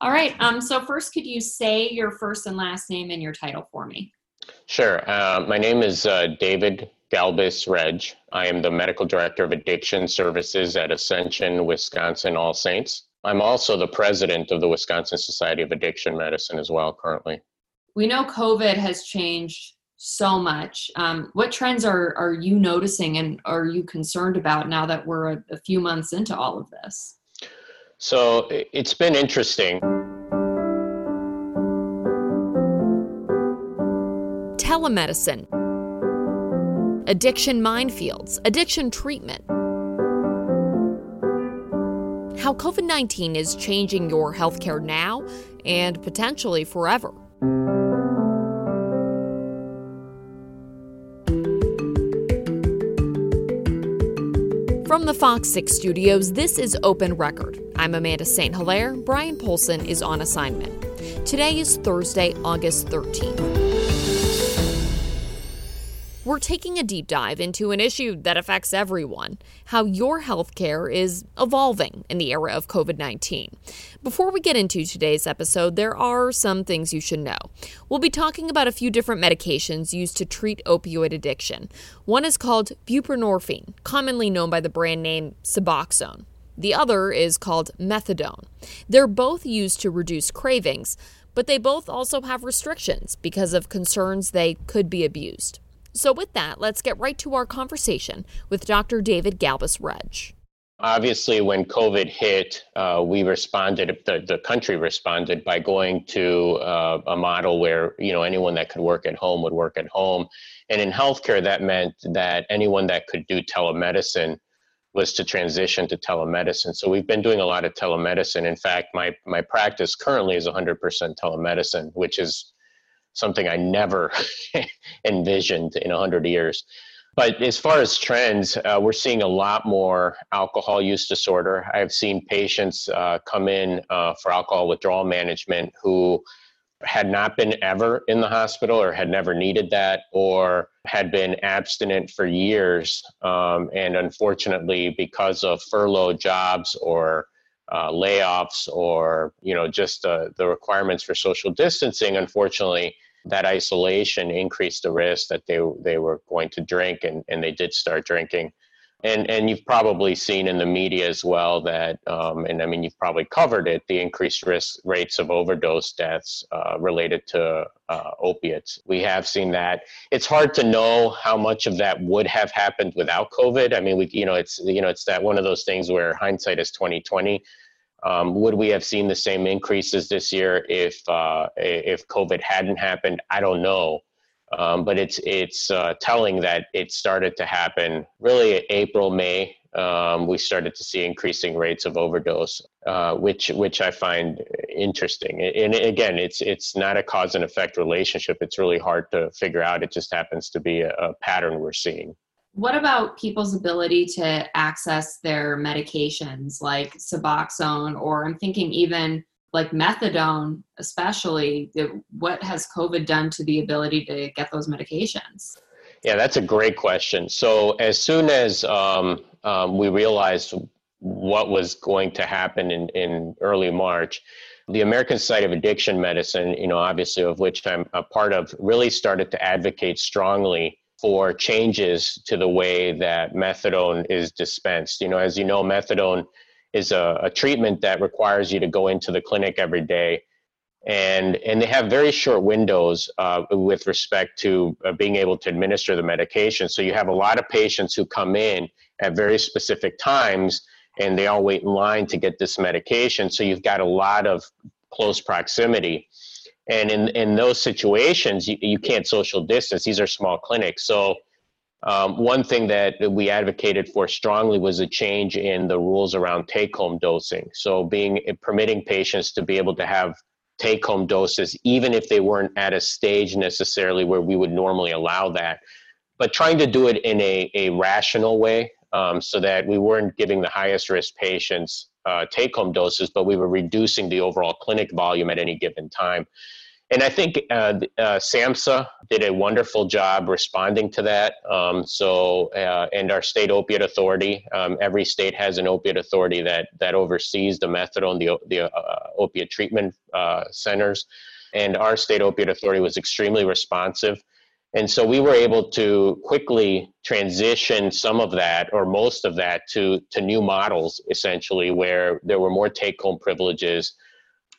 All right. Um, so first, could you say your first and last name and your title for me? Sure. Uh, my name is uh, David Galbis-Reig. I am the medical director of addiction services at Ascension, Wisconsin All Saints. I'm also the president of the Wisconsin Society of Addiction Medicine as well, currently. We know COVID has changed so much. Um, what trends are, are you noticing and are you concerned about now that we're a, a few months into all of this? So it's been interesting. Telemedicine, addiction minefields, addiction treatment. How COVID 19 is changing your healthcare now and potentially forever. The Fox 6 studios, this is Open Record. I'm Amanda St. Hilaire. Bryan Polcyn is on assignment. Today is Thursday, August 13th. We're taking a deep dive into an issue that affects everyone how your healthcare is evolving in the era of COVID 19. Before we get into today's episode, there are some things you should know. We'll be talking about a few different medications used to treat opioid addiction. One is called buprenorphine, commonly known by the brand name Suboxone. The other is called methadone. They're both used to reduce cravings, but they both also have restrictions because of concerns they could be abused. So, with that, let's get right to our conversation with Dr. David Galbis-Reig. Obviously, when COVID hit, uh, we responded, the, the country responded by going to uh, a model where, you know, anyone that could work at home would work at home. And in healthcare, that meant that anyone that could do telemedicine was to transition to telemedicine. So we've been doing a lot of telemedicine. In fact, my, my practice currently is 100% telemedicine, which is something I never envisioned in 100 years. But as far as trends, uh, we're seeing a lot more alcohol use disorder. I've seen patients uh, come in uh, for alcohol withdrawal management who had not been ever in the hospital or had never needed that or had been abstinent for years. Um, and unfortunately, because of furlough jobs or uh, layoffs or you know just uh, the requirements for social distancing, unfortunately, that isolation increased the risk that they they were going to drink and, and they did start drinking. And and you've probably seen in the media as well that um, and I mean you've probably covered it the increased risk rates of overdose deaths uh, related to uh, opiates. We have seen that. It's hard to know how much of that would have happened without COVID. I mean we you know it's you know it's that one of those things where hindsight is 2020 um, would we have seen the same increases this year if uh, if COVID hadn't happened? I don't know, um, but it's it's uh, telling that it started to happen really April May. Um, we started to see increasing rates of overdose, uh, which which I find interesting. And again, it's it's not a cause and effect relationship. It's really hard to figure out. It just happens to be a, a pattern we're seeing what about people's ability to access their medications like Suboxone, or I'm thinking even like methadone, especially? What has COVID done to the ability to get those medications? Yeah, that's a great question. So, as soon as um, um, we realized what was going to happen in, in early March, the American Society of Addiction Medicine, you know, obviously of which I'm a part of, really started to advocate strongly for changes to the way that methadone is dispensed. You know, as you know, methadone is a, a treatment that requires you to go into the clinic every day. And, and they have very short windows uh, with respect to uh, being able to administer the medication. So you have a lot of patients who come in at very specific times and they all wait in line to get this medication. So you've got a lot of close proximity. And in, in those situations, you, you can't social distance. These are small clinics. So um, one thing that we advocated for strongly was a change in the rules around take-home dosing. So being permitting patients to be able to have take home doses, even if they weren't at a stage necessarily where we would normally allow that. But trying to do it in a, a rational way um, so that we weren't giving the highest risk patients uh, take home doses, but we were reducing the overall clinic volume at any given time. And I think uh, uh, SAMHSA did a wonderful job responding to that. Um, so, uh, and our state opiate authority, um, every state has an opiate authority that that oversees the methadone, the the uh, opiate treatment uh, centers, and our state opiate authority was extremely responsive. And so we were able to quickly transition some of that or most of that to, to new models, essentially, where there were more take home privileges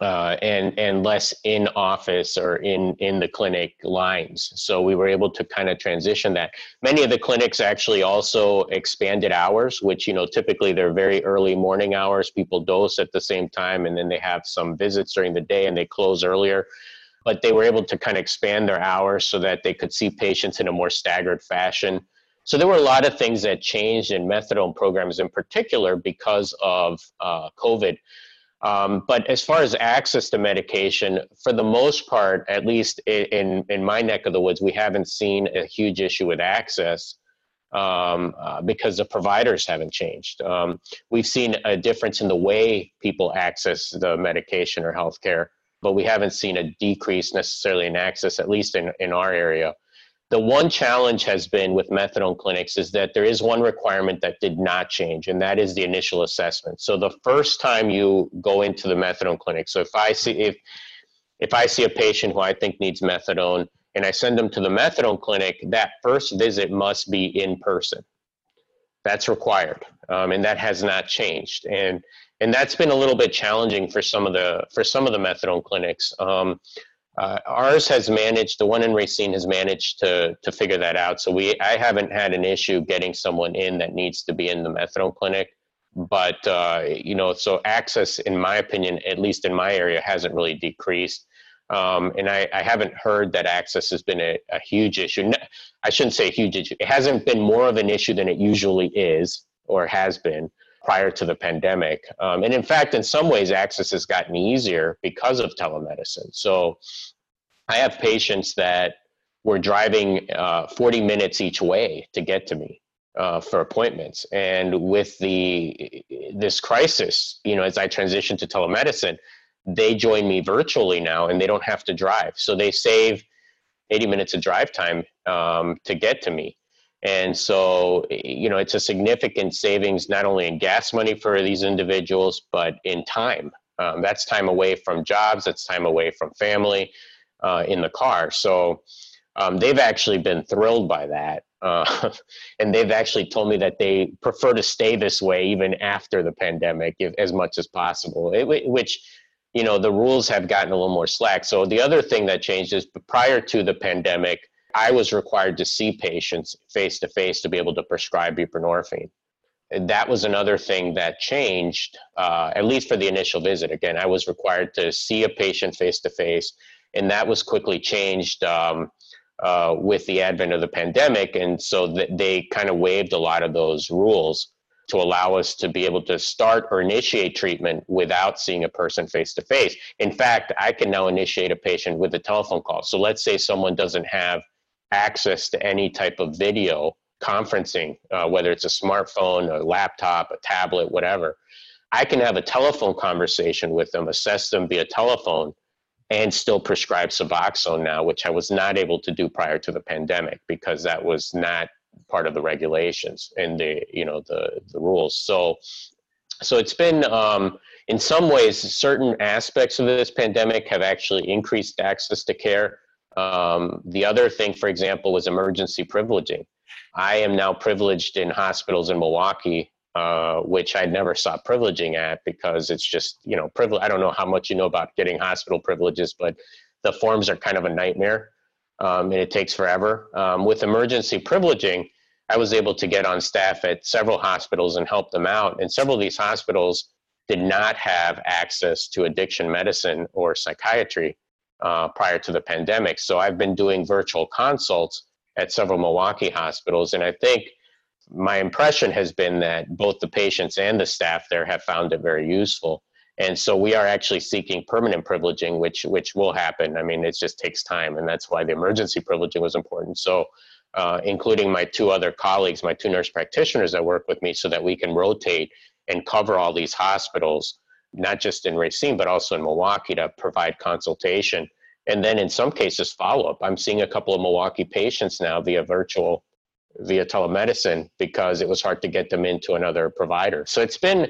uh, and, and less in office or in, in the clinic lines. So we were able to kind of transition that. Many of the clinics actually also expanded hours, which, you know, typically they're very early morning hours. People dose at the same time and then they have some visits during the day and they close earlier but they were able to kind of expand their hours so that they could see patients in a more staggered fashion. So there were a lot of things that changed in methadone programs in particular because of uh, COVID. Um, but as far as access to medication, for the most part, at least in, in my neck of the woods, we haven't seen a huge issue with access um, uh, because the providers haven't changed. Um, we've seen a difference in the way people access the medication or healthcare but we haven't seen a decrease necessarily in access, at least in, in our area. The one challenge has been with methadone clinics is that there is one requirement that did not change, and that is the initial assessment. So the first time you go into the methadone clinic, so if I see if if I see a patient who I think needs methadone and I send them to the methadone clinic, that first visit must be in person. That's required, um, and that has not changed. And and that's been a little bit challenging for some of the for some of the methadone clinics. Um, uh, ours has managed the one in Racine has managed to to figure that out. So we I haven't had an issue getting someone in that needs to be in the methadone clinic. But uh, you know, so access, in my opinion, at least in my area, hasn't really decreased. Um, and I, I, haven't heard that access has been a, a huge issue. I shouldn't say a huge issue. It hasn't been more of an issue than it usually is or has been prior to the pandemic. Um, and in fact, in some ways, access has gotten easier because of telemedicine. So I have patients that were driving uh, 40 minutes each way to get to me. Uh, for appointments and with the this crisis you know as i transition to telemedicine they join me virtually now and they don't have to drive so they save 80 minutes of drive time um, to get to me and so, you know, it's a significant savings not only in gas money for these individuals, but in time. Um, that's time away from jobs, that's time away from family uh, in the car. So um, they've actually been thrilled by that. Uh, and they've actually told me that they prefer to stay this way even after the pandemic if, as much as possible, it, which, you know, the rules have gotten a little more slack. So the other thing that changed is prior to the pandemic, I was required to see patients face to face to be able to prescribe buprenorphine. And that was another thing that changed, uh, at least for the initial visit. Again, I was required to see a patient face to face, and that was quickly changed um, uh, with the advent of the pandemic. And so th- they kind of waived a lot of those rules to allow us to be able to start or initiate treatment without seeing a person face to face. In fact, I can now initiate a patient with a telephone call. So let's say someone doesn't have access to any type of video conferencing, uh, whether it's a smartphone, a laptop, a tablet, whatever, I can have a telephone conversation with them, assess them via telephone, and still prescribe Suboxone now, which I was not able to do prior to the pandemic because that was not part of the regulations and the you know the the rules. So so it's been um, in some ways certain aspects of this pandemic have actually increased access to care um, the other thing, for example, was emergency privileging. I am now privileged in hospitals in Milwaukee, uh, which I never saw privileging at because it's just, you know, privilege. I don't know how much you know about getting hospital privileges, but the forms are kind of a nightmare um, and it takes forever. Um, with emergency privileging, I was able to get on staff at several hospitals and help them out. And several of these hospitals did not have access to addiction medicine or psychiatry uh, prior to the pandemic. So I've been doing virtual consults at several Milwaukee hospitals, and I think my impression has been that both the patients and the staff there have found it very useful. And so we are actually seeking permanent privileging, which which will happen. I mean, it just takes time, and that's why the emergency privileging was important. So, uh, including my two other colleagues, my two nurse practitioners that work with me, so that we can rotate and cover all these hospitals, not just in Racine but also in Milwaukee, to provide consultation, and then in some cases follow up. I'm seeing a couple of Milwaukee patients now via virtual via telemedicine because it was hard to get them into another provider. So it's been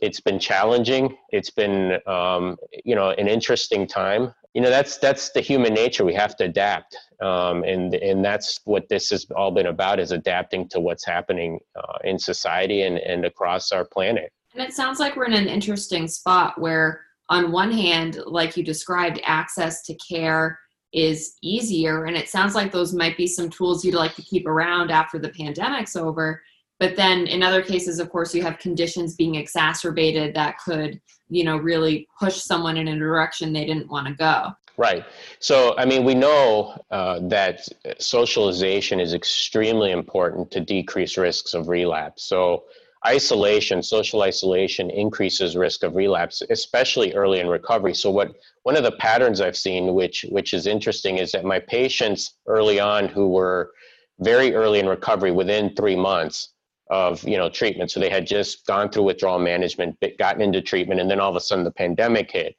it's been challenging. It's been um, you know an interesting time. You know that's that's the human nature. We have to adapt, um, and and that's what this has all been about: is adapting to what's happening uh, in society and and across our planet. And it sounds like we're in an interesting spot where, on one hand, like you described, access to care is easier, and it sounds like those might be some tools you'd like to keep around after the pandemic's over. But then in other cases of course you have conditions being exacerbated that could you know really push someone in a direction they didn't want to go. Right. So i mean we know uh, that socialization is extremely important to decrease risks of relapse. So isolation social isolation increases risk of relapse especially early in recovery so what one of the patterns i've seen which which is interesting is that my patients early on who were very early in recovery within three months of you know treatment. So they had just gone through withdrawal management, gotten into treatment, and then all of a sudden the pandemic hit.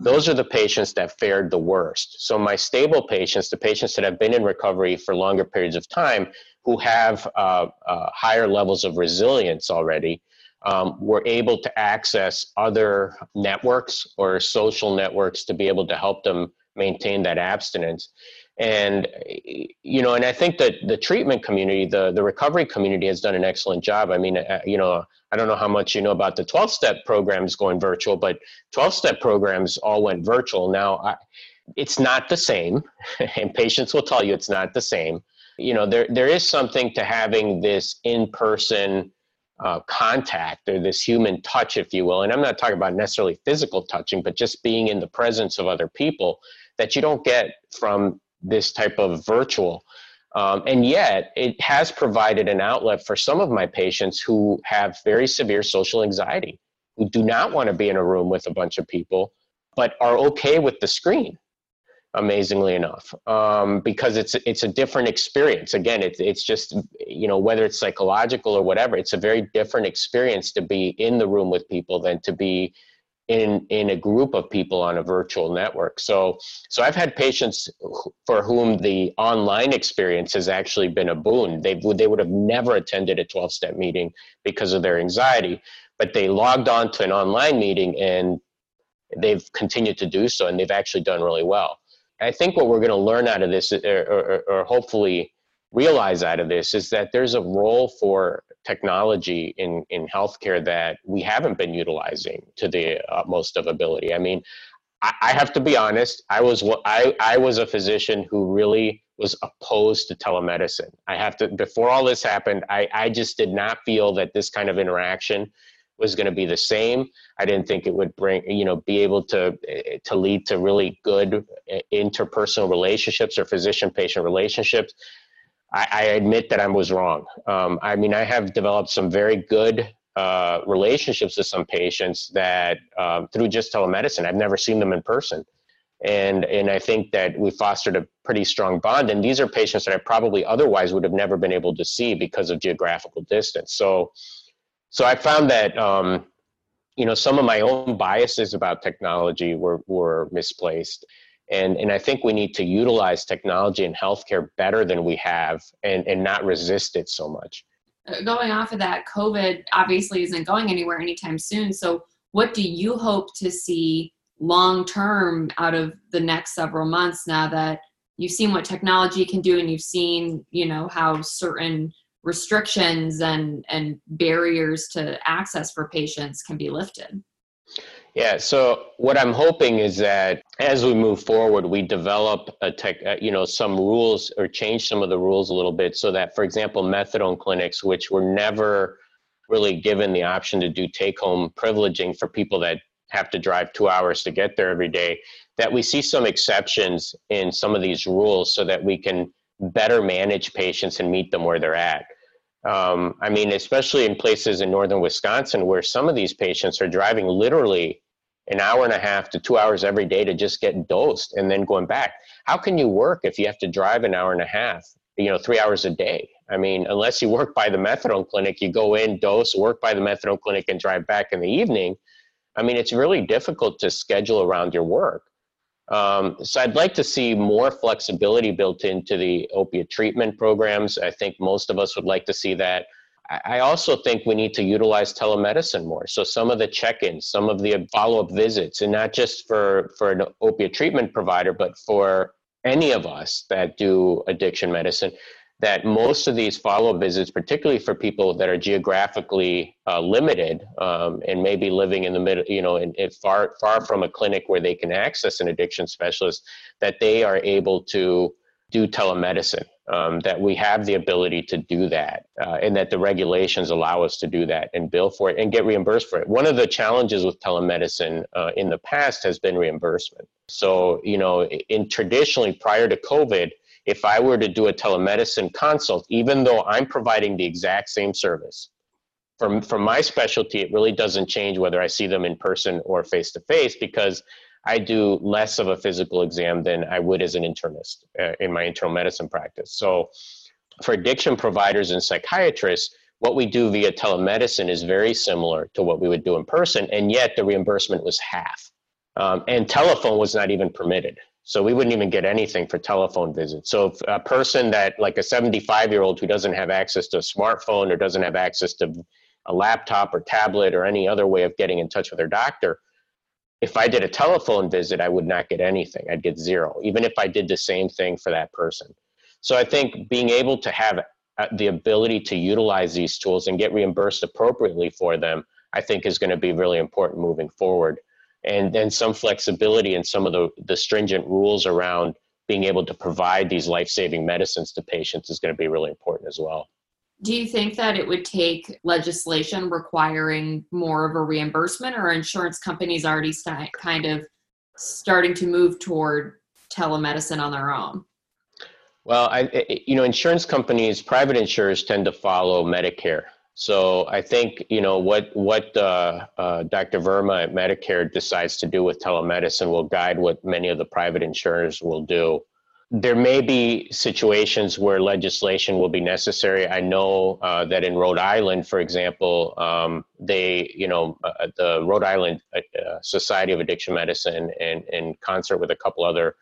Those are the patients that fared the worst. So my stable patients, the patients that have been in recovery for longer periods of time, who have uh, uh, higher levels of resilience already, um, were able to access other networks or social networks to be able to help them maintain that abstinence. And you know and i think that the treatment community the the recovery community has done an excellent job. I mean uh, you know i don't know how much you know about the 12 step programs going virtual but 12 step programs all went virtual. Now I, it's not the same and patients will tell you it's not the same you know there there is something to having this in person uh, contact or this human touch if you will and i'm not talking about necessarily physical touching but just being in the presence of other people that you don't get from this type of virtual. Um, and yet, it has provided an outlet for some of my patients who have very severe social anxiety, who do not want to be in a room with a bunch of people, but are okay with the screen. Amazingly enough, um, because it's it's a different experience. Again, it's it's just you know whether it's psychological or whatever, it's a very different experience to be in the room with people than to be in in a group of people on a virtual network. So so i've had patients for whom the online experience has actually been a boon. They would they would have never attended a 12 step meeting because of their anxiety but they logged on to an online meeting and they've continued to do so and they've actually done really well i think what we're going to learn out of this or, or, or hopefully realize out of this is that there's a role for technology in, in healthcare that we haven't been utilizing to the utmost of ability. I mean, I, I have to be honest. I was I, I was a physician who really was opposed to telemedicine. I have to before all this happened. I, I just did not feel that this kind of interaction was going to be the same. I didn't think it would bring, you know, be able to to lead to really good eh, interpersonal relationships or physician-patient relationships. I, I admit that I was wrong. Um, I mean, I have developed some very good uh, relationships with some patients that um, through just telemedicine. I've never seen them in person, and and I think that we fostered a pretty strong bond. And these are patients that I probably otherwise would have never been able to see because of geographical distance. So, so I found that. Um, you know, some of my own biases about technology were, were misplaced and, and I think we need to utilize technology in healthcare better than we have and, and not resist it so much. Uh, going off of that, COVID obviously isn't going anywhere anytime soon. So, what do you hope to see long term out of the next several months now that you've seen what technology can do and you've seen, you know, how certain restrictions and, and barriers to access for patients can be lifted? Yeah, so what I'm hoping is that as we move forward, we develop a tech, uh, you know, some rules or change some of the rules a little bit so that, for example, methadone clinics, which were never really given the option to do take home privileging for people that have to drive two hours to get there every day, that we see some exceptions in some of these rules so that we can better manage patients and meet them where they're at. Um, I mean, especially in places in northern Wisconsin where some of these patients are driving literally an hour and a half to two hours every day to just get dosed and then going back. How can you work if you have to drive an hour and a half, you know, three hours a day? I mean, unless you work by the methadone clinic, you go in, dose, work by the methadone clinic, and drive back in the evening. I mean, it's really difficult to schedule around your work. Um, so I'd like to see more flexibility built into the opiate treatment programs. I think most of us would like to see that. I also think we need to utilize telemedicine more. So some of the check-ins, some of the follow-up visits, and not just for, for an opiate treatment provider, but for any of us that do addiction medicine, that most of these follow-up visits, particularly for people that are geographically uh, limited um, and maybe living in the middle, you know, in, in far far from a clinic where they can access an addiction specialist, that they are able to do telemedicine um, that we have the ability to do that uh, and that the regulations allow us to do that and bill for it and get reimbursed for it. One of the challenges with telemedicine uh, in the past has been reimbursement. So, you know, in traditionally prior to COVID, if I were to do a telemedicine consult, even though I'm providing the exact same service, from, from my specialty, it really doesn't change whether I see them in person or face to face because I do less of a physical exam than I would as an internist uh, in my internal medicine practice. So, for addiction providers and psychiatrists, what we do via telemedicine is very similar to what we would do in person, and yet the reimbursement was half. Um, and telephone was not even permitted. So we wouldn't even get anything for telephone visits. So if a person that, like a 75 year old who doesn't have access to a smartphone or doesn't have access to a laptop or tablet or any other way of getting in touch with their doctor, if I did a telephone visit, I would not get anything. I'd get zero, even if I did the same thing for that person. So I think being able to have uh, the ability to utilize these tools and get reimbursed appropriately for them, I think is going to be really important moving forward. And then some flexibility in some of the, the stringent rules around being able to provide these life saving medicines to patients is going to be really important as well. Do you think that it would take legislation requiring more of a reimbursement, or insurance companies already st- kind of starting to move toward telemedicine on their own? Well, I, you know, insurance companies, private insurers tend to follow Medicare. So I think you know what what uh, uh, Dr. Verma at Medicare decides to do with telemedicine will guide what many of the private insurers will do there may be situations where legislation will be necessary. I know uh, that in Rhode Island, for example, um, they, you know, uh, uh the Rhode Island uh, Society of Addiction Medicine, and in concert with a couple other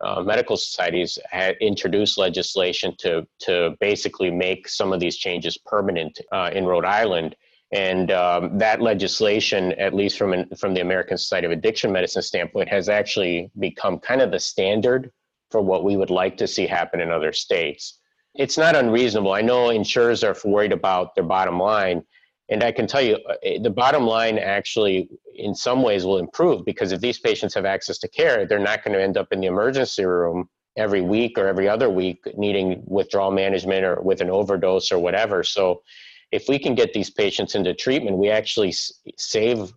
uh, medical societies, had introduced legislation to to basically make some of these changes permanent in Rhode Island. And um, that legislation, at least from an, from the American Society of Addiction Medicine standpoint, has actually become kind of the standard for what we would like to see happen in other states. It's not unreasonable. I know insurers are worried about their bottom line. And I can tell you, uh, eh, the bottom line actually, in some ways, will improve because if these patients have access to care, they're not going to end up in the emergency room every week or every other week needing withdrawal management or with an overdose or whatever. So, if we can get these patients into treatment, we actually save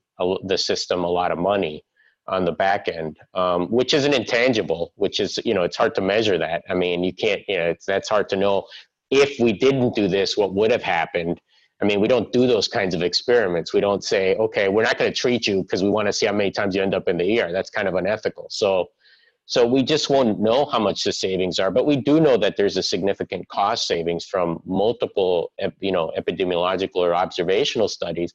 the system a lot of money on the back end, um, which is an intangible, which is, you know, it's hard to measure that. I mean, you can't, you know, it's, that's hard to know. If we didn't do this, what would have happened? I mean, we don't do those kinds of experiments. We don't say, okay, we're not going to treat you because we want to see how many times you end up in the ER. That's kind of unethical. So, so we just won't know how much the savings are, but we do know that there's a significant cost savings from multiple, you know, epidemiological or observational studies,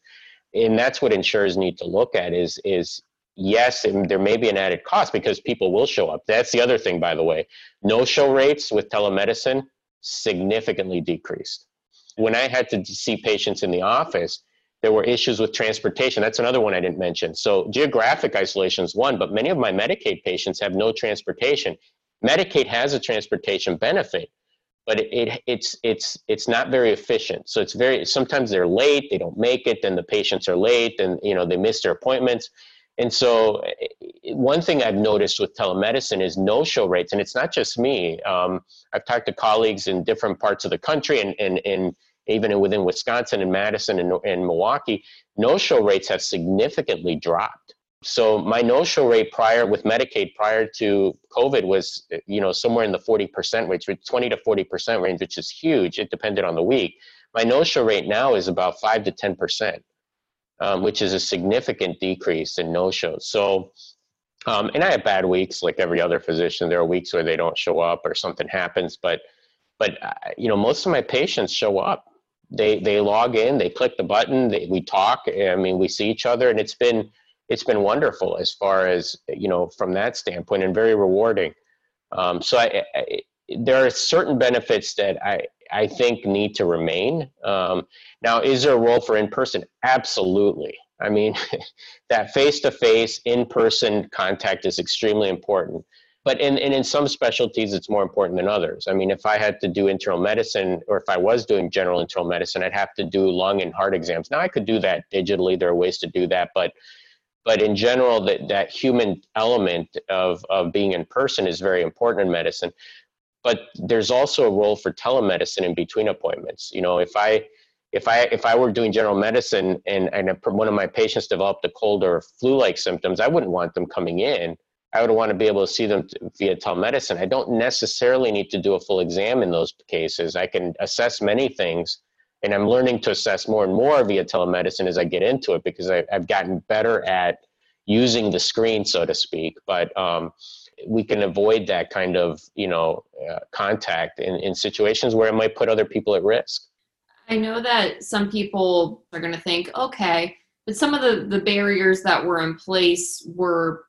and that's what insurers need to look at is is yes, there may be an added cost because people will show up. That's the other thing, by the way. No show rates with telemedicine significantly decreased. When I had to see patients in the office, there were issues with transportation. That's another one I didn't mention. So, geographic isolation is one, but many of my Medicaid patients have no transportation. Medicaid has a transportation benefit, but it, it, it's it's it's not very efficient. So it's very sometimes they're late, they don't make it, then the patients are late, and you know they miss their appointments. And so, one thing I've noticed with telemedicine is no show rates, and it's not just me. Um, I've talked to colleagues in different parts of the country and, and, and even within Wisconsin and Madison and, and Milwaukee, no show rates have significantly dropped. So, my no show rate prior with Medicaid prior to COVID was, you know, somewhere in the 40% range, 20 to 40% range, which is huge. It depended on the week. My no show rate now is about 5 to 10%. um, which is a significant decrease in no shows. So, um, and I have bad weeks like every other physician. There are weeks where they don't show up or something happens, but but uh, you know most of my patients show up. They they log in, they click the button, they, we talk. I mean, we see each other, and it's been it's been wonderful as far as you know from that standpoint, and very rewarding. Um, so I, I, there are certain benefits that I I think need to remain. Um, now, is there a role for in person? Absolutely. I mean, that face to face, in person contact is extremely important. But in, and in some specialties, it's more important than others. I mean, if I had to do internal medicine, or if I was doing general internal medicine, I'd have to do lung and heart exams. Now, I could do that digitally. There are ways to do that, but but in general, that, that human element of, of being in person is very important in medicine but there's also a role for telemedicine in between appointments you know if i if i if i were doing general medicine and and one of my patients developed a cold or flu like symptoms i wouldn't want them coming in. I would want to be able to see them via telemedicine. I don't necessarily need to do a full exam in those cases. I can assess many things and i'm learning to assess more and more via telemedicine as i get into it because I, have gotten better at using the screen so to speak. But um, we can avoid that kind of you know uh, contact in, in situations where it might put other people at risk i know that some people are going to think okay but some of the the barriers that were in place were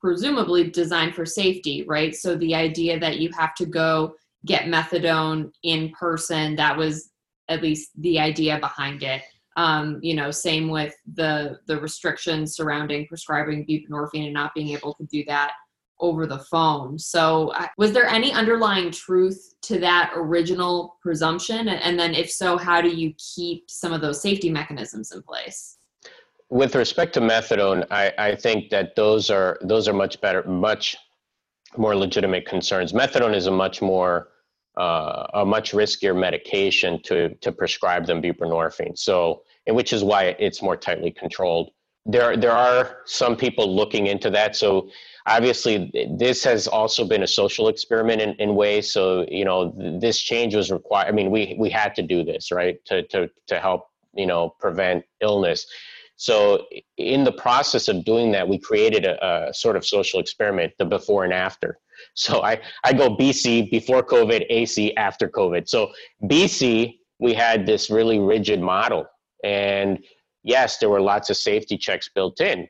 presumably designed for safety right? So the idea that you have to go get methadone in person that was at least the idea behind it. Um, you know same with the the restrictions surrounding prescribing buprenorphine and not being able to do that over the phone. So, was there any underlying truth to that original presumption? And then, if so, how do you keep some of those safety mechanisms in place? With respect to methadone, I, I think that those are those are much better, much more legitimate concerns. Methadone is a much more uh, a much riskier medication to to prescribe than buprenorphine. So, and which is why it's more tightly controlled. There there are some people looking into that. So obviously this has also been a social experiment in, in ways. So you know this change was required i mean we we had to do this right to to to help you know prevent illness. So in the process of doing that we created a, a sort of social experiment the before and after. So i i go bc before covid ac after covid. So bc we had this really rigid model. And yes there were lots of safety checks built in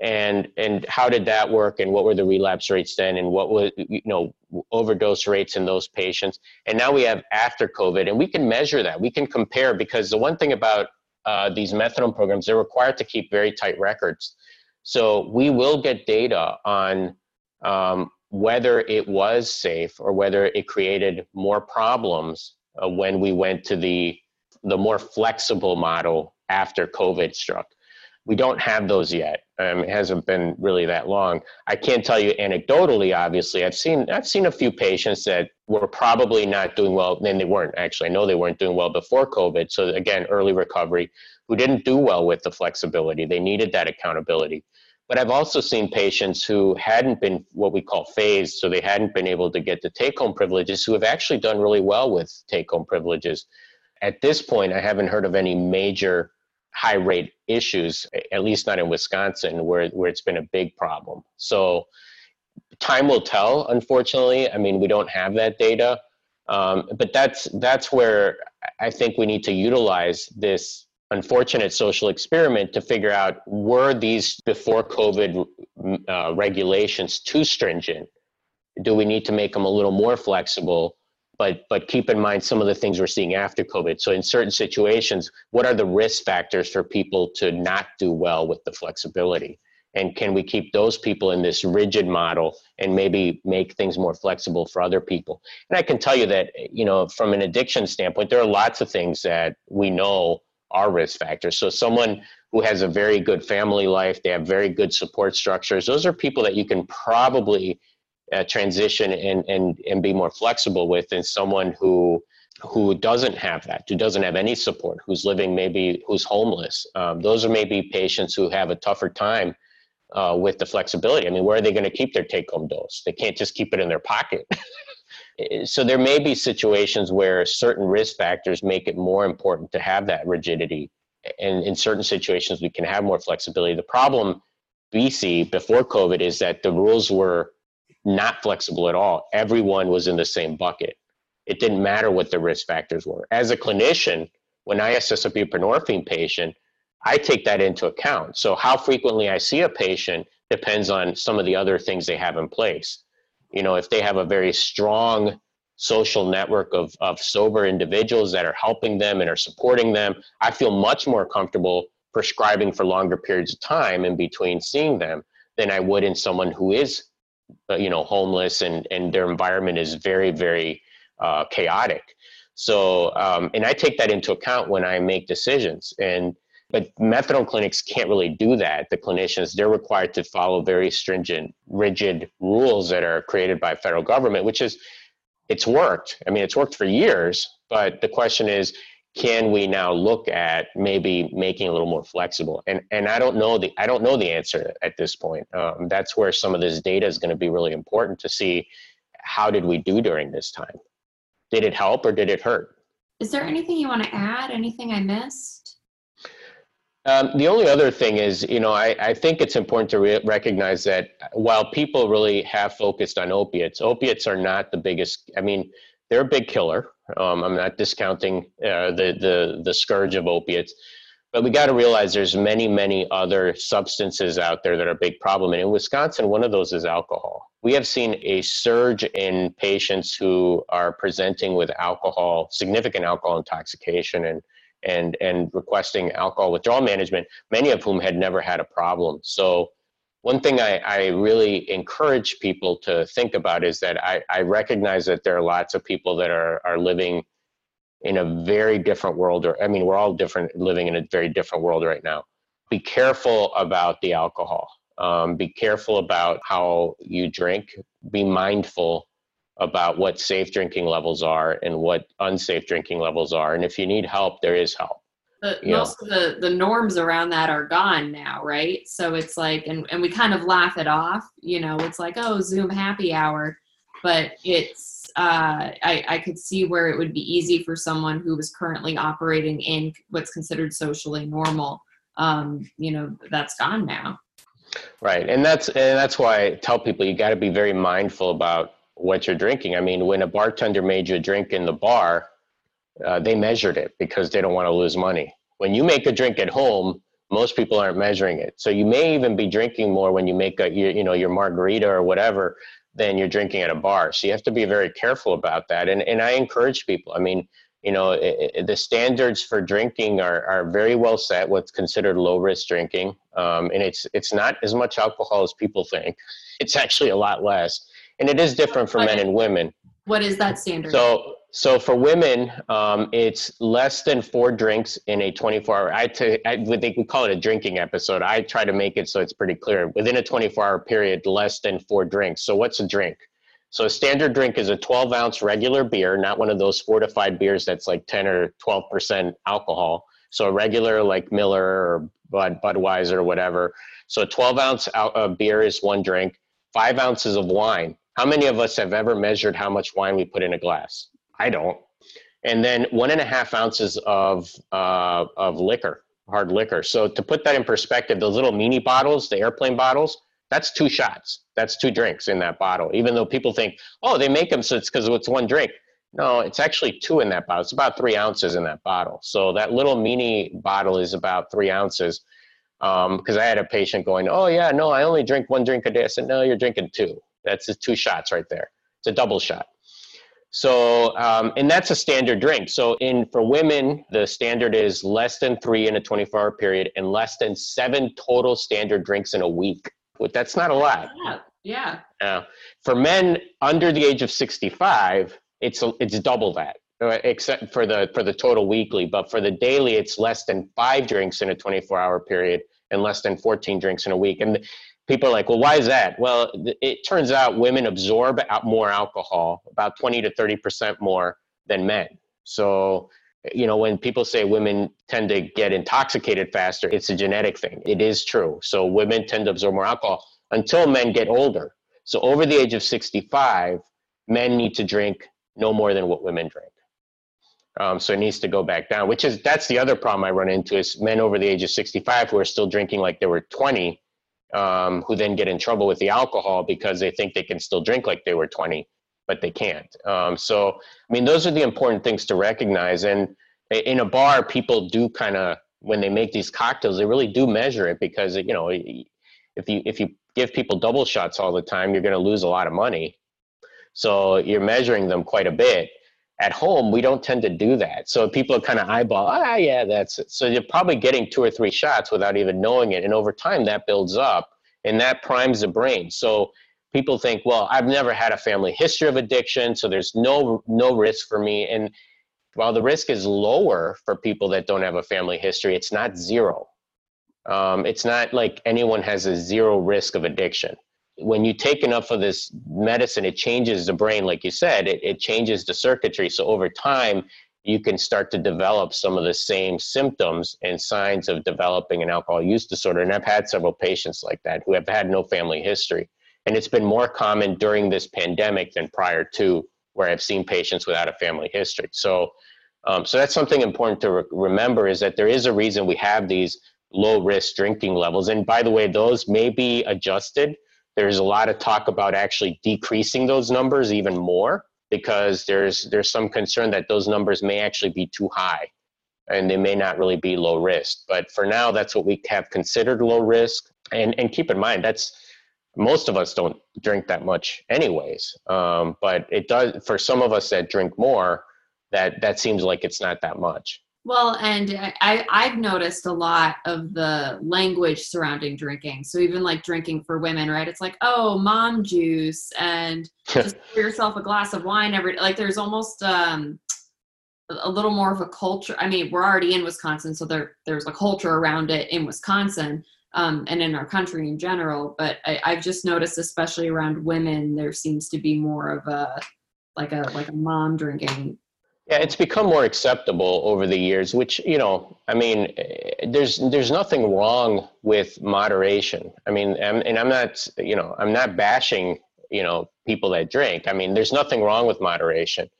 and and how did that work? And what were the relapse rates then? And what was you know overdose rates in those patients? And now we have after covid and we can measure that. We can compare because the one thing about uh, these methadone programs they're required to keep very tight records. So we will get data on um, whether it was safe or whether it created more problems uh, when we went to the the more flexible model after covid struck we don't have those yet. Um, it hasn't been really that long. I can't tell you anecdotally. Obviously, I've seen I've seen a few patients that were probably not doing well, Then they weren't actually. I know they weren't doing well before COVID. So again, early recovery, who didn't do well with the flexibility. They needed that accountability. But I've also seen patients who hadn't been what we call phased, so they hadn't been able to get the take-home privileges, who have actually done really well with take-home privileges. At this point, I haven't heard of any major high rate issues, at least not in Wisconsin, where, where it's been a big problem. So time will tell, unfortunately. I mean, we don't have that data. Um, but that's that's where I think we need to utilize this unfortunate social experiment to figure out were these before COVID uh, regulations too stringent? Do we need to make them a little more flexible? But but keep in mind some of the things we're seeing after covid. So in certain situations what are the risk factors for people to not do well with the flexibility? And can we keep those people in this rigid model and maybe make things more flexible for other people? And i can tell you that you know from an addiction standpoint there are lots of things that we know are risk factors. So someone who has a very good family life they have very good support structures those are people that you can probably uh, transition and, and, and be more flexible with than someone who who doesn't have that, who doesn't have any support, who's living maybe, who's homeless. Um, those are maybe patients who have a tougher time uh, with the flexibility. I mean, where are they going to keep their take home dose? They can't just keep it in their pocket. so there may be situations where certain risk factors make it more important to have that rigidity and in certain situations we can have more flexibility. The problem see before COVID is that the rules were not flexible at all. Everyone was in the same bucket. It didn't matter what the risk factors were. As a clinician, when I assess a buprenorphine patient, I take that into account. So how frequently I see a patient depends on some of the other things they have in place. You know, if they have a very strong social network of, of sober individuals that are helping them and are supporting them, I feel much more comfortable prescribing for longer periods of time in between seeing them than I would in someone who is, you know, homeless and, and their environment is very, very uh, chaotic. So, um, and I take that into account when I make decisions. And but methadone clinics can't really do that. The clinicians, they're required to follow very stringent, rigid rules that are created by federal government, which is, it's worked. I mean, it's worked for years, but the question is, can we now look at maybe making a little more flexible? And and I don't know the I don't know the answer at this point. Um, that's where some of this data is going to be really important to see how did we do during this time. Did it help or did it hurt? Is there anything you want to add? Anything I missed? Um, the only other thing is, you know, I, I think it's important to re- recognize that while people really have focused on opiates, opiates are not the biggest. I mean, they're a big killer. Um, I'm not discounting uh, the the the scourge of opiates, but we got to realize there's many many other substances out there that are a big problem. And in Wisconsin, one of those is alcohol. We have seen a surge in patients who are presenting with alcohol, significant alcohol intoxication, and and and requesting alcohol withdrawal management, many of whom had never had a problem. So one thing I, I really encourage people to think about is that I, I recognize that there are lots of people that are, are living in a very different world or i mean we're all different living in a very different world right now be careful about the alcohol um, be careful about how you drink be mindful about what safe drinking levels are and what unsafe drinking levels are. And if you need help, there is help. But most know. of the, the norms around that are gone now, right? So it's like, and, and we kind of laugh it off, you know, it's like, oh, Zoom happy hour. But it's, uh, I, I could see where it would be easy for someone who was currently operating in what's considered socially normal. Um, you know, that's gone now. Right. And that's, and that's why I tell people you got to be very mindful about what you're drinking. I mean, when a bartender made you a drink in the bar, uh, they measured it because they don't want to lose money. When you make a drink at home, most people aren't measuring it. So you may even be drinking more when you make a you, you know your margarita or whatever than you're drinking at a bar. So you have to be very careful about that. And and I encourage people. I mean, you know, it, it, the standards for drinking are are very well set. What's considered low risk drinking, um, and it's it's not as much alcohol as people think. It's actually a lot less and it is different for men and women. What is that standard? So, so for women, um, it's less than four drinks in a 24 hour. I, would we call it a drinking episode. I try to make it so it's pretty clear. Within a 24 hour period, less than four drinks. So, what's a drink? So, a standard drink is a 12 ounce regular beer, not one of those fortified beers that's like 10 or 12 percent alcohol. So, a regular like Miller or Bud, Budweiser or whatever. So, a 12 ounce uh, beer is one drink. Five ounces of wine how many of us have ever measured how much wine we put in a glass? I don't. And then one and a half ounces of uh, of liquor, hard liquor. So to put that in perspective, those little mini bottles, the airplane bottles, that's two shots. That's two drinks in that bottle. Even though people think, oh, they make them so it's because it's one drink. No, it's actually two in that bottle. It's about three ounces in that bottle. So that little mini bottle is about three ounces. Because um, I had a patient going, oh yeah, no, I only drink one drink a day. I said, no, you're drinking two. That's two shots right there. It's a double shot. So, um, and that's a standard drink. So, in for women, the standard is less than three in a 24 hour period and less than seven total standard drinks in a week. But That's not a lot. Yeah. Yeah. Uh, for men under the age of 65, it's it's double that, except for the for the total weekly. But for the daily, it's less than five drinks in a 24 hour period and less than 14 drinks in a week. And people are like, well, why is that? Well, it turns out women absorb more alcohol, about 20 to 30% more than men. So, you know, when people say women tend to get intoxicated faster, it's a genetic thing. It is true. So, women tend to absorb more alcohol until men get older. So, over the age of 65, men need to drink no more than what women drink. Um, so it needs to go back down, which is that's the other problem I run into is men over the age of 65 who are still drinking like they were 20, um, who then get in trouble with the alcohol because they think they can still drink like they were 20, but they can't. Um, so, I mean, those are the important things to recognize. And in a bar, people do kind of, when they make these cocktails, they really do measure it because, you know, if you, if you give people double shots all the time, you're going to lose a lot of money. So you're measuring them quite a bit at home, we don't tend to do that. So people are kind of eyeball, ah, yeah, that's it. So you're probably getting two or three shots without even knowing it. And over time, that builds up and that primes the brain. So people think, well, I've never had a family history of addiction, so there's no no risk for me. And while the risk is lower for people that don't have a family history, it's not zero. Um, it's not like anyone has a zero risk of addiction when you take enough of this medicine, it changes the brain, like you said, it, it changes the circuitry. So over time, you can start to develop some of the same symptoms and signs of developing an alcohol use disorder. And I've had several patients like that who have had no family history. And it's been more common during this pandemic than prior to, where I've seen patients without a family history. So, um, so that's something important to re- remember is that there is a reason we have these low risk drinking levels. And by the way, those may be adjusted there's a lot of talk about actually decreasing those numbers even more because there's there's some concern that those numbers may actually be too high and they may not really be low risk. But for now, that's what we have considered low risk. And and keep in mind that's most of us don't drink that much anyways. Um, but it does for some of us that drink more. That that seems like it's not that much. Well, and I, I've noticed a lot of the language surrounding drinking. So even like drinking for women, right? It's like, oh, mom juice, and just pour yourself a glass of wine every. Like there's almost um, a little more of a culture. I mean, we're already in Wisconsin, so there there's a culture around it in Wisconsin um, and in our country in general. But I, I've just noticed, especially around women, there seems to be more of a like a like a mom drinking yeah, it's become more acceptable over the years, which, you know, I mean, there's there's nothing wrong with moderation. I mean, and I'm not, you know, I'm not bashing, you know, people that drink. I mean, there's nothing wrong with moderation.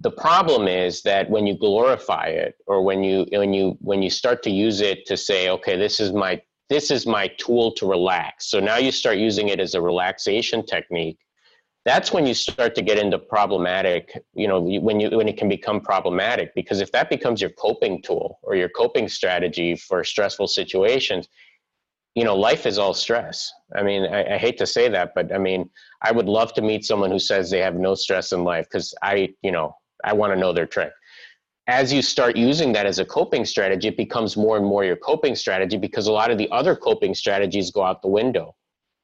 The problem is that when you glorify it or when you when you when you start to use it to say, okay, this is my this is my tool to relax. So now you start using it as a relaxation technique that's when you start to get into problematic you know when you when it can become problematic because if that becomes your coping tool or your coping strategy for stressful situations you know life is all stress. I mean I, I hate to say that but i mean i would love to meet someone who says they have no stress in life because i you know i want to know their trick. As you start using that as a coping strategy it becomes more and more your coping strategy because a lot of the other coping strategies go out the window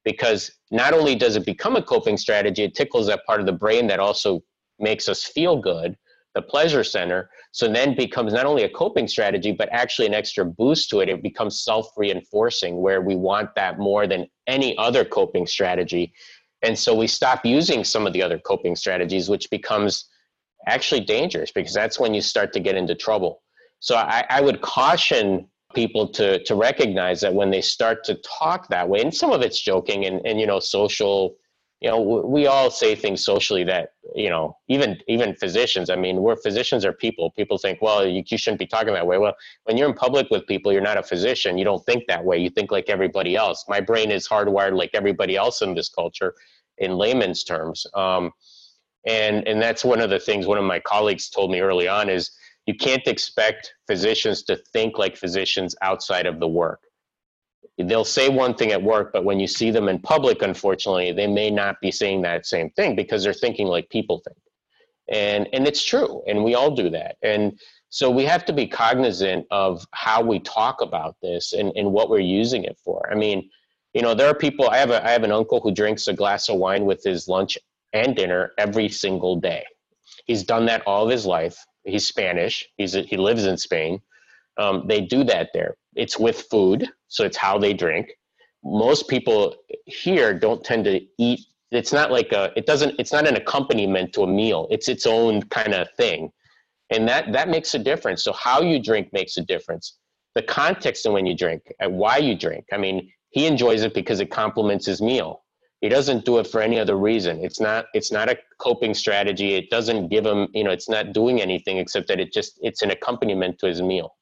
because not only does it become a coping strategy, it tickles that part of the brain that also makes us feel good, the pleasure center. So then becomes not only a coping strategy, but actually an extra boost to it. It becomes self reinforcing where we want that more than any other coping strategy. And so we stop using some of the other coping strategies, which becomes actually dangerous because that's when you start to get into trouble. So I, I would caution people to to recognize that when they start to talk that way and some of it's joking and and you know social you know we all say things socially that you know even even physicians i mean we're physicians are people. People think well you, you shouldn't be talking that way. Well when you're in public with people you're not a physician. You don't think that way. You think like everybody else. My brain is hardwired like everybody else in this culture in layman's terms. Um, and and that's one of the things one of my colleagues told me early on is you can't expect physicians to think like physicians outside of the work. They'll say one thing at work, but when you see them in public, unfortunately, they may not be saying that same thing because they're thinking like people think. And and it's true, and we all do that. And so we have to be cognizant of how we talk about this and, and what we're using it for. I mean, you know, there are people I have a I have an uncle who drinks a glass of wine with his lunch and dinner every single day. He's done that all of his life he's Spanish. He's he lives in Spain. Um, they do that there. It's with food, so it's how they drink. Most people here don't tend to eat. It's not like a. It doesn't. It's not an accompaniment to a meal. It's its own kind of thing, and that that makes a difference. So how you drink makes a difference. The context in when you drink, and why you drink. I mean, he enjoys it because it complements his meal. He doesn't do it for any other reason. It's not it's not a coping strategy. It doesn't give him, you know, it's not doing anything except that it just it's an accompaniment to his meal.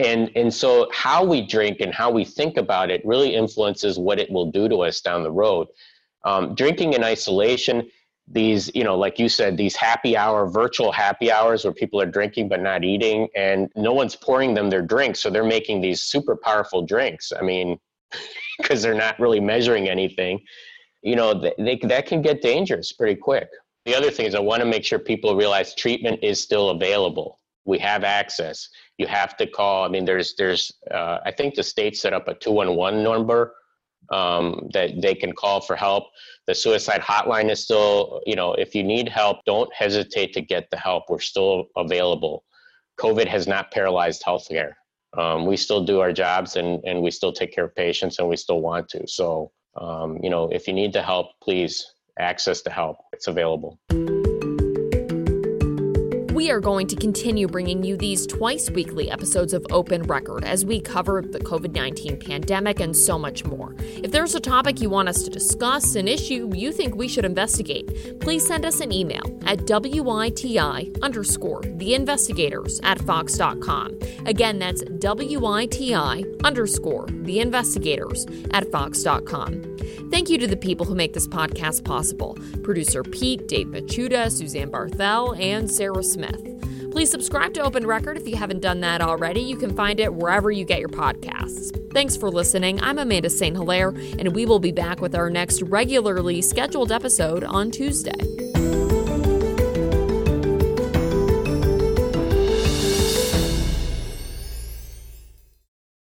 And and so how we drink and how we think about it really influences what it will do to us down the road. Um, drinking in isolation, these, you know, like you said, these happy hour, virtual happy hours where people are drinking but not eating, and no one's pouring them their drinks, so they're making these super powerful drinks. I mean, because they're not really measuring anything you know, they, they, that can get dangerous pretty quick. The other thing is, I want to make sure people realize treatment is still available. We have access. You have to call. I mean, there's, there's, uh, I think the state set up a 211 number um, that they can call for help. The suicide hotline is still, you know, if you need help, don't hesitate to get the help. We're still available. COVID has not paralyzed healthcare. Um, we still do our jobs and, and we still take care of patients and we still want to. So um, you know, if you need the help, please access the help. It's available. We are going to continue bringing you these twice weekly episodes of Open Record as we cover the COVID 19 pandemic and so much more. If there's a topic you want us to discuss, an issue you think we should investigate, please send us an email at WITI underscore the investigators at Fox.com. Again, that's WITI underscore the investigators at Fox.com. Thank you to the people who make this podcast possible producer Pete, Dave Machuda, Suzanne Barthel, and Sarah Smith. Please subscribe to Open Record if you haven't done that already. You can find it wherever you get your podcasts. Thanks for listening. I'm Amanda St. Hilaire, and we will be back with our next regularly scheduled episode on Tuesday.